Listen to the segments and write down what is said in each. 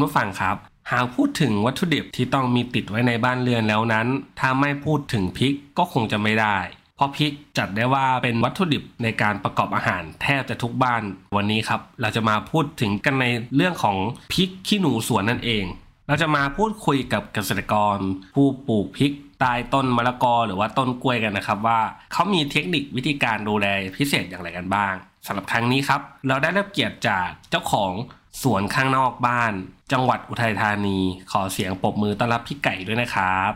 คุณผู้ฟังครับ หากพูดถึงวัตถุดิบที่ต้องมีติดไว้ในบ้านเรือนแล้วนั้น ถ้าไม่พูดถึงพริกก็คงจะไม่ได้ เพราะพริกจัดได้ว่าเป็นวัตถุดิบในการประกอบอาหารแทบจะทุกบ้านวันนี้ครับ เราจะมาพูดถึงกันในเรื่องของพริกขี้หนูสวนนั่นเอง เราจะมาพูดคุยกับเกษตรกร ผู้ปลูกพริกใต้ต้นมะละกอหรือว่าต้นกล้วยกันนะครับว่าเขามีเทคนิควิธีการดูแลพิเศษอย่างไรกันบ้างสำหรับครั้งนี้ครับ เราได้รับเกียรติจากเจ้าของ สวนข้างนอกบ้าน จังหวัดอุทัยธานี ขอเสียงปรบมือต้อนรับพี่ไก่ด้วยนะครับ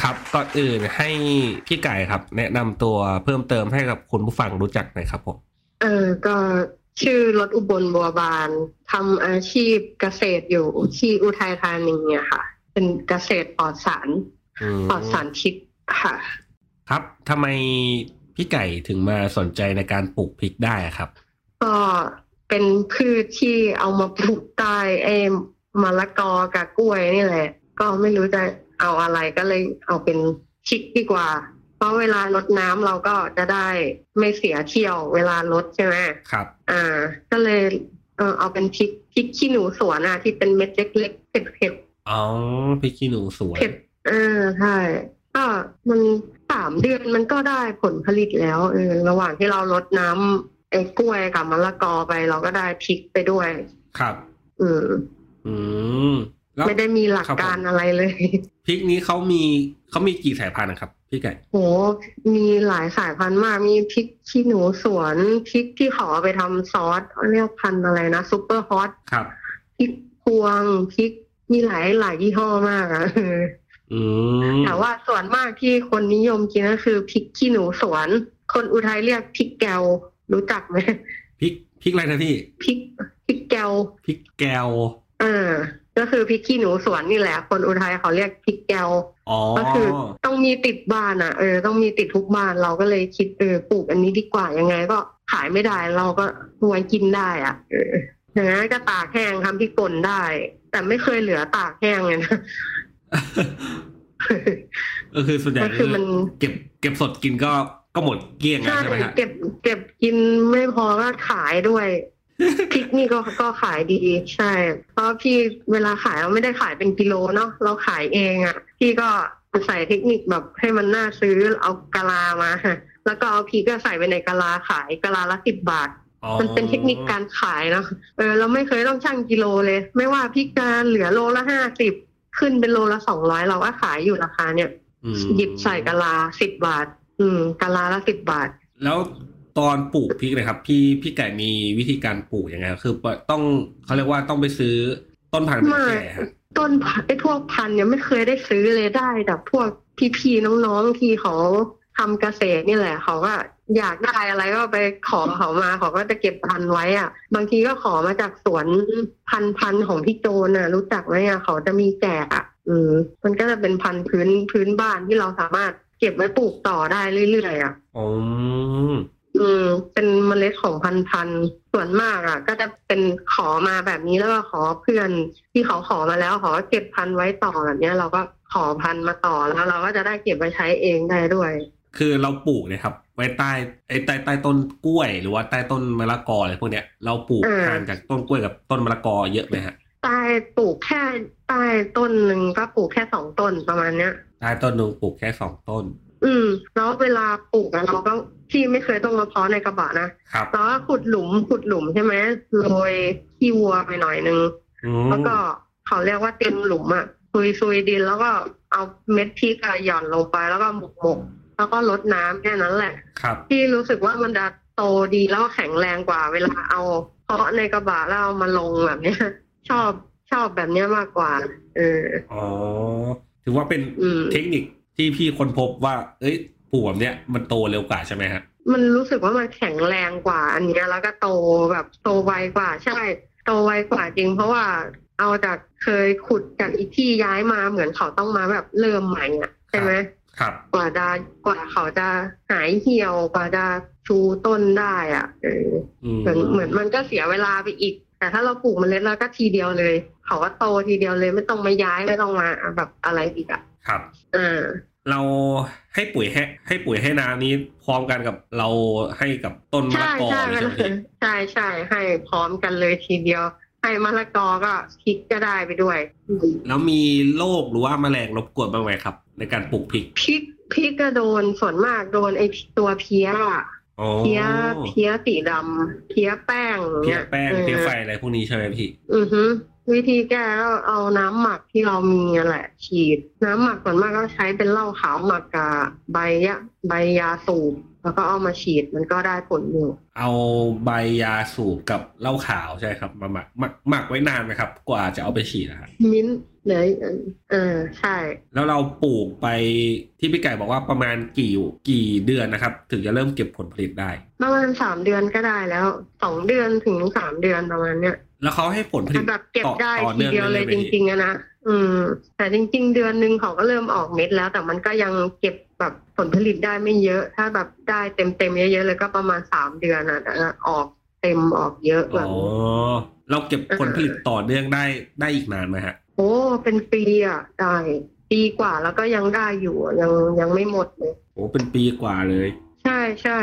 ครับก่อนอื่นให้พี่ไก่ครับ แนะนำตัวเพิ่มเติมให้กับคุณผู้ฟังรู้จักหน่อยครับผมเออก็ชื่อรถอุบลบัวบานทำอาชีพเกษตรอยู่ที่อุทัยธานีอะค่ะ เป็นเกษตรปลอดสารอืมปลอดสารพิษค่ะ ครับทำไม พี่ไก่ถึงมาสนใจในการปลูกพริกได้อะครับ ก็เป็นพืชที่เอามาปลูกใต้ไอ้มะละกอกับกล้วยนี่แหละ ก็ไม่รู้จะเอาอะไรก็เลยเอาเป็นพริกดีกว่า เพราะเวลารดน้ำเราก็จะได้ไม่เสียเที่ยวเวลารดใช่ไหมครับ อ่า ก็เลยเออเอาเป็นพริกพริกขี้หนูสวนอะที่เป็นเม็ดเล็กๆเผ็ดเผ็ดอ๋อพริกขี้หนูสวนเผ็ดเออใช่ก็มัน สามเดือนมันก็ได้ผลผลิตแล้วเออระหว่างที่เราลดน้ำไอ้กล้วยกับมะละกอไป เราก็ได้พริกไปด้วย ครับ อืมอืมแล้วไม่ได้มีหลักครับผมการอะไรเลยพริกนี้เขามีเขามีกี่สายพันธุ์นะครับพี่ไก่โหมีหลายสายพันธุ์มากมีพริกขี้หนูสวนพริกที่เขาเอาไปทำซอสเขาเรียกพันธุ์อะไรนะ Super Hotครับพริกพวงพริกมีหลายหลายยี่ห้อมากอะอืม แต่ว่าส่วนมากที่คนนิยมกินก็คือพริกขี้หนูสวน คนอุทัยเรียกพริกแกวรู้จักไหมพริกพริกอะไรนะพี่พริกพริกแกวพริกแก้วอ่าก็คือพริกขี้หนูสวนนี่แหละ คนอุทัยเขาเรียกพริกแกวอ๋อก็คือต้องมีติดบ้านอะเออต้องมีติดทุกบ้านเราก็เลยคิดเออปลูกอันนี้ดีกว่ายังไง ก็ขายไม่ได้เราก็ไว้กินได้อะ เอออย่างนั้นก็ตากแห้งทำที่กลนได้ แต่ไม่เคยเหลือตากแห้งเลยนะ ก็คือส่วนใหญ่ก็คือมันเก็บ เก็บสดกินก็ก็หมดเกลี้ยงแล้วใช่ใช่ไหมฮะเก็บ เก็บกินไม่พอก็ขายด้วยพริกนี่ก็ก็ขายดีใช่ เพราะพี่เวลาขายเราไม่ได้ขายเป็นกิโลเนาะเราขายเองอะ่ะ พี่ก็ใส่เทคนิคแบบให้มันน่าซื้อเอากะลามาแล้วก็เอาพริกก็ใส่ไปในกะลาขายกะลาละสิบบาทอ๋อมันเป็นเทคนิคการขายเนาะเออเราไม่เคยต้องชั่งกิโลเลย ไม่ว่าพริกจานเหลือโลละห้าสิบ ขึ้นเป็นโลละสองร้อยเราก็ขายอยู่ราคาเนี่ยอืมหยิบใส่กะลาสิบบาท อืมกะลาละสิบบาท แล้วตอนปลูกพริกเลยครับ พี่พี่ไก่มีวิธีการปลูกยังไงคือต้องเขาเรียกว่าต้องไปซื้อต้นพันธุ์ไม่แก่ฮะต้นพันธุ์ไอ้พวกพันธุ์เนี่ยไม่เคยได้ซื้อเลยได้แต่พวกพี่ๆน้องๆที่เขาทำเกษตรนี่แหละเขาก็ อยากได้อะไรก็ไปขอเขามาเขาก็จะเก็บพันธุ์ไว้อะ บางทีก็ขอมาจากสวนพันธุ์พันธุ์ของพี่โจนน่ะ รู้จักไหมอะเขาจะมีแจกอะอืมมันก็จะเป็นพันธุ์พื้นพื้นบ้านที่เราสามารถเก็บไว้ปลูกต่อได้เรื่อยๆอะอ๋ออืมเป็นเมล็ดของพันธุ์พันธุ์ส่วนมากอะ ก็จะเป็นขอมาแบบนี้แล้วก็ขอเพื่อนที่เขาขอมาแล้วเขาก็เก็บพันธุ์ไว้ต่อแบบเนี้ยเราก็ขอพันธุ์มาต่อแล้ว เราก็จะได้เก็บไว้ใช้เองได้ด้วย คือเราปลูกเนี่ยครับ ไว้ใต้ไอ้ใต้ใต้ต้นกล้วยหรือว่าใต้ต้นมะละกออะไรพวกเนี้ย เราปลูกอ่าห่างจากต้นกล้วยกับต้นมะละกอเยอะไหมฮะใต้ปลูกแค่ใต้ต้นหนึ่งก็ปลูกแค่สองต้นประมาณเนี้ยใต้ต้นหนึงปลูกแค่สองต้น อืม แล้วเวลาปลูกอะเราก็ที่ไม่เคยต้องมาเพาะในกระบะนะครับเราก็ขุดหลุมขุดหลุมใช่ไหมโรยขี้วัวไปหน่อยนึงอืมแล้วก็เขาเรียกว่าเต็มหลุมอะซุยซุยดินแล้วก็เอาเม็ดพริกอะหย่อนลงไปแล้วก็หมกหมก แล้วก็ลดน้ำแค่นั้นแหละ ครับ ที่รู้สึกว่ามันจะโตดีแล้วก็แข็งแรงกว่า เวลาเอาเพาะในกระบะแล้วเอามาลงแบบเนี้ย ชอบชอบแบบเนี้ยมากกว่า เอออ๋อถือว่าเป็นอืมเทคนิคที่พี่คนพบว่า เอ้ยปลูกแบบเนี้ยมันโตเร็วกว่าใช่ไหมฮะมันรู้สึกว่ามันแข็งแรงกว่า อันเนี้ยแล้วก็โตแบบโตไวกว่า ใช่ โตไวกว่าจริง เพราะว่าเอาจากเคยขุดจากอีกที่ย้ายมาเหมือนเขาต้องมาแบบเริ่มใหม่อะใช่ไหม ครับกว่าจะกว่าเขาจะหายเหี่ยวกว่าจะชูต้นได้อะเอออืมเหมือนเหมือนมันก็เสียเวลาไปอีก แต่ถ้าเราปลูกเมล็ดแล้วก็ทีเดียวเลย เขาก็โตทีเดียวเลยไม่ต้องมาย้ายไม่ต้องมาแบบอะไรอีกอะครับอ่าเราให้ปุ๋ยให้ให้ปุ๋ยให้นานี้พร้อมกันกับเราให้กับต้นมะใช่ละกอใช่เลยใช่ไหมพี่ใช่ใช่ให้พร้อมกันเลยทีเดียว ให้มะละกอก็พริกก็ได้ไปด้วยอืมแล้วมีโรคหรือว่าแมลงรบกวนบ้างไหมครับ ในการปลูกพริกพริกพริกก็โดนส่วนมากโดนไอ้ตัวเพี้ยอะอ๋อเพี้ยเพี้ยสีดำเพี้ยแป้งเพี้ยเนี่ยแป้งออเพี้ยไฟอะไรพวกนี้ใช่ไหมพี่ อือฮึวิธีแก้ก็เอาน้ำหมักที่เรามีนั่นแหละ ฉีด น้ำหมักส่วนมากก็ใช้เป็นเหล้าขาวหมักกับใบยะใบยาสูบ แล้วก็เอามาฉีดมันก็ได้ผลอยู่ เอาใบยาสูบกับเหล้าขาวใช่ครับมาหมักหมักหมักไว้นานไหมครับ กว่าจะเอาไปฉีดนะครับมิ้น ท์เลยเออใช่ แล้วเราปลูกไปที่พี่ไก่บอกว่าประมาณกี่กี่เดือนนะครับ ถึงจะเริ่มเก็บผลผลิตได้ ประมาณสามเดือนก็ได้แล้วสองเดือนถึงสามเดือนประมาณเนี้ยแล้วเขาให้ผลผลิตแบบเก็บต่อได้ต่อทีเนื่องเดียวเลยไหมจพี่ริงๆอะนะอืม แต่จริง ๆ เดือนหนึ่งเขาก็เริ่มออกเม็ดแล้ว แต่มันก็ยังเก็บแบบผลผลิตได้ไม่เยอะ ถ้าแบบได้เต็มๆเยอะๆเลยก็ประมาณสามเดือนอะแต่ออก เต็มออกเยอะแบอ๋บอนี้เราเก็บผลผลิตต่อเนื่องได้ได้อีกนานไหมฮะ โอ้เป็นปีอะได้ปีกว่าแล้วก็ยังได้อยู่อะยังยังไม่หมดเลยโอ้เป็นปีกว่าเลย ใช่ใช่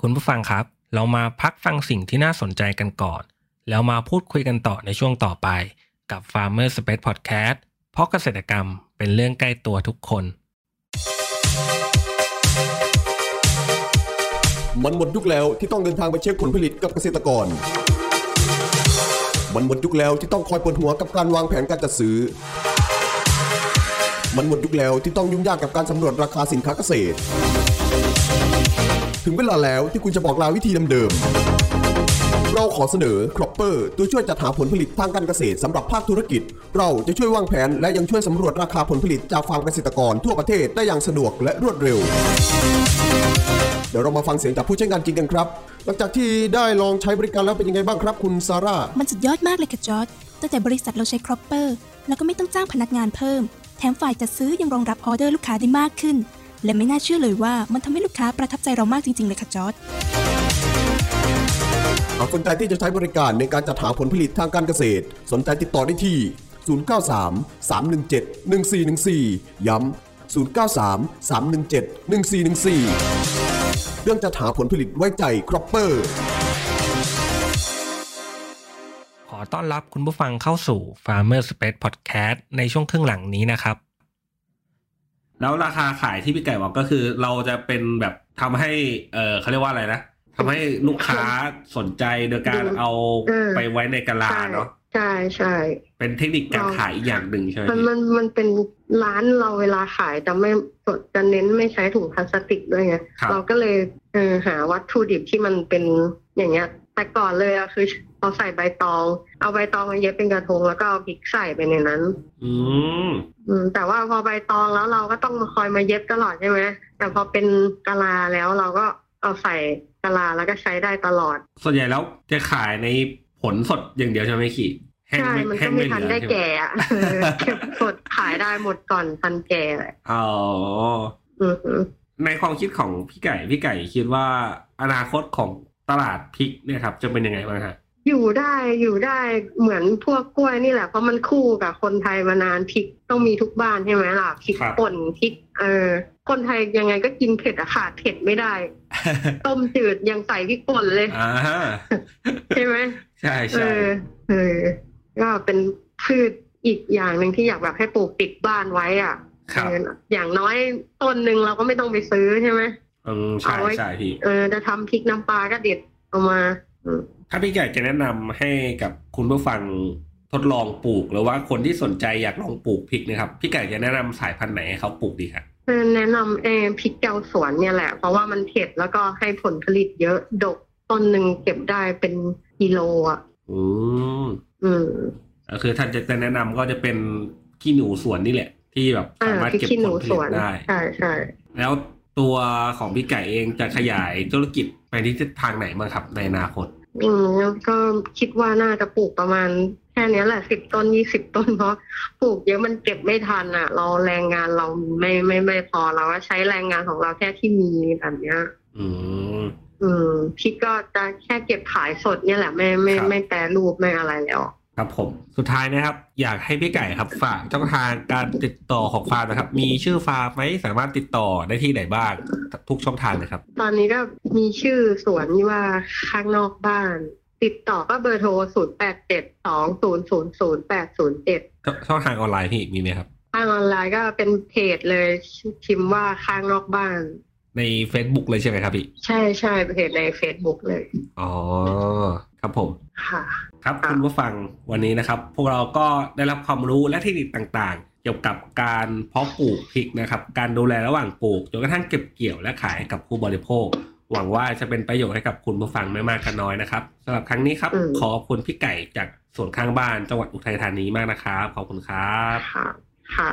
คุณผู้ฟังครับ เรามาพักฟังสิ่งที่น่าสนใจกันก่อน แล้วมาพูดคุยกันต่อในช่วงต่อไป กับ Farmer Space Podcast เพราะเกษตรกรรมเป็นเรื่องใกล้ตัวทุกคน มันหมดยุคแล้วที่ต้องเดินทางไปเช็คผลผลิตกับเกษตรกร มันหมดยุคแล้วที่ต้องคอยปวดหัวกับการวางแผนการจัดซื้อ มันหมดยุคแล้วที่ต้องยุ่งยากกับการสำรวจราคาสินค้าเกษตร ถึงเวลาแล้วที่คุณจะบอกลาวิธีเดิมๆ เราขอเสนอ Cropper ตัวช่วยจัดหาผลผลิตทางการเกษตรสำหรับภาคธุรกิจ เราจะช่วยวางแผนและยังช่วยสำรวจราคาผลผลิตจากฟาร์มเกษตรกรทั่วประเทศได้อย่างสะดวกและรวดเร็ว เดี๋ยวเรามาฟังเสียงจากผู้ใช้งานจริงกันครับ หลังจากที่ได้ลองใช้บริการแล้วเป็นยังไงบ้างครับ คุณซาร่า มันสุดยอดมากเลยค่ะจอร์จตั้งแต่บริษัทเราใช้ Cropper แล้วก็ไม่ต้องจ้างพนักงานเพิ่ม แถมฝ่ายจัดซื้อยังรองรับออเดอร์ลูกค้าได้มากขึ้น และไม่น่าเชื่อเลยว่ามันทำให้ลูกค้าประทับใจเรามากจริงๆเลยค่ะจอร์จหากสนใจที่จะใช้บริการในการจัดหาผลผลิตทางการเกษตร สนใจติดต่อได้ที่ 093 317 1414 ย้ำ093 317 1414 เรื่องจัดหาผลผลิตไว้ใจ Cropperขอต้อนรับคุณผู้ฟังเข้าสู่ Farmer Space Podcast ในช่วงครึ่งหลังนี้นะครับ แล้วราคาขายที่พี่ไก่บอกก็คือเราจะเป็นแบบทำให้ เออเขาเรียกว่าอะไรนะทำให้ลูกค้าสนใจโดยการเอาไปไว้ในกะลาใช่เนาะ ใช่ใช่เป็นเทคนิคการขายอีกอย่างหนึ่งใช่ไหมมันพี่มันมันเป็นร้านเราเวลาขายจะไม่จะเน้นไม่ใช้ถุงพลาสติกด้วยไงครับเราก็เลยเออหาวัตถุดิบที่มันเป็นอย่างเงี้ย แต่ก่อนเลยอะคือเราใส่ใบตอง เอาใบตองมาเย็บเป็นกระทงแล้วก็เอาพริกใส่ไปในนั้น อืมอืมแต่ว่าพอใบตองแล้วเราก็ต้องมาคอยมาเย็บตลอดใช่ไหมแต่พอเป็นกะลาแล้วเราก็เอาใส่กะลาแล้วก็ใช้ได้ตลอด ส่วนใหญ่แล้วจะขายใน ผลสดอย่างเดียวใช่ไหมขี่แห้งใช่ไม่มันแห้ก็งไม่ไม่เหทันลือได้ใช่ไหมแก่อะเออเก็บสดขายได้หมดก่อนทันแก่เลยอ๋ออือหือในความคิดของพี่ไก่พี่ไก่คิดว่าอนาคตของตลาดพริกเนี่ยครับ จะเป็นยังไงบ้างฮะอยู่ได้อยู่ได้เหมือนพวกกล้วยนี่แหละเพราะมันคู่กับคนไทยมานานพริกต้องมีทุกบ้านใช่ไหมล่ะพริกครับป่นพริกเออคนไทยยังไงก็กินเผ็ดอะขาดเผ็ดไม่ได้ ต้มจืดยังใส่พริกป่นเลยอ่าฮะใช่ไหม ใช่เอใช่อเออก็เป็นพืชอีกอย่างหนึ่งที่อยากแบบให้ปลูกติดบ้านไว้อะครับเอออย่างน้อยต้นหนึ่งเราก็ไม่ต้องไปซื้อใช่ไหมอืมใช่เอาไว้ใช่พี่เออจะทำพริกน้ำปลาก็เด็ดเอามาอืมถ้าพี่ไก่จะแนะนำให้กับคุณผู้ฟังทดลองปลูกหรือว่าคนที่สนใจอยากลองปลูกพริกนะครับ พี่ไก่จะแนะนำสายพันธุ์ไหนให้เขาปลูกดีครับเออแนะนำเออพริกเจ้าสวนเนี่ยแหละ เพราะว่ามันเผ็ดแล้วก็ให้ผลผลิตเยอะดกต้นหนึ่งเก็บได้เป็น กิโลอะอืมอืมก็คือท่านจะแนะนำก็จะเป็นขี้หนูสวนนี่แหละ ที่แบบอ่าสามารถพริกเก็บขี้หผนูลผสลิวตนได้ใช่ใช่แล้วตัวของพี่ไก่เองจะขยายธุรกิจไปที่ทิศทางไหนบ้างครับในอนาคต อืมแล้วก็คิดว่าน่าจะปลูกประมาณแค่เนี้ยแหละสิบต้นยี่สิบต้นเพราะปลูกเยอะมันเก็บไม่ทันอะ เราแรงงานเราไม่ไม่ไม่พอเราก็ใช้แรงงานของเราแค่ที่มีแบบเนี้ย อืม อืมพี่ก็จะแค่เก็บขายสดเนี่ยแหละไม่ไม่ครับไม่แปรรูปไม่อะไรแล้ว ครับผมสุดท้ายนะครับ อยากให้พี่ไก่ครับฝากช่องทางการติดต่อของฟาร์มนะครับ มีชื่อฟาร์มไหมสามารถติดต่อได้ที่ไหนบ้างทุกช่องทางเลยครับ ตอนนี้ก็มีชื่อสวนที่ว่าข้างนอกบ้าน ติดต่อก็เบอร์โทรศูนย์แปดเจ็ดสองศูนย์ศูนย์ศูนย์แปดศูนย์เจ็ดช่องช่องทางออนไลน์พี่มีไหมครับทางออนไลน์ก็เป็นเพจเลยพิมพ์ว่าข้างนอกบ้าน ใน Facebook เลยใช่ไหมครับพี่ ใช่ใช่เพจใน Facebook เลย อ๋อ ครับผม ค่ะ ครับค่ะคุณผู้ฟังวันนี้นะครับ พวกเราก็ได้รับความรู้และเทคนิคต่างๆ เกี่ยวกับการเพาะปลูกพริกนะครับ การดูแลระหว่างปลูกจนกระทั่งเก็บเกี่ยวและขายให้กับผู้บริโภค หวังว่าจะเป็นประโยชน์ให้กับคุณผู้ฟังไม่มากก็น้อยนะครับสำหรับครั้งนี้ครับอืมขอบคุณพี่ไก่จากสวนข้างบ้านจังหวัดอุทัยธานีมากนะครับขอบคุณครับค่ะค่ะ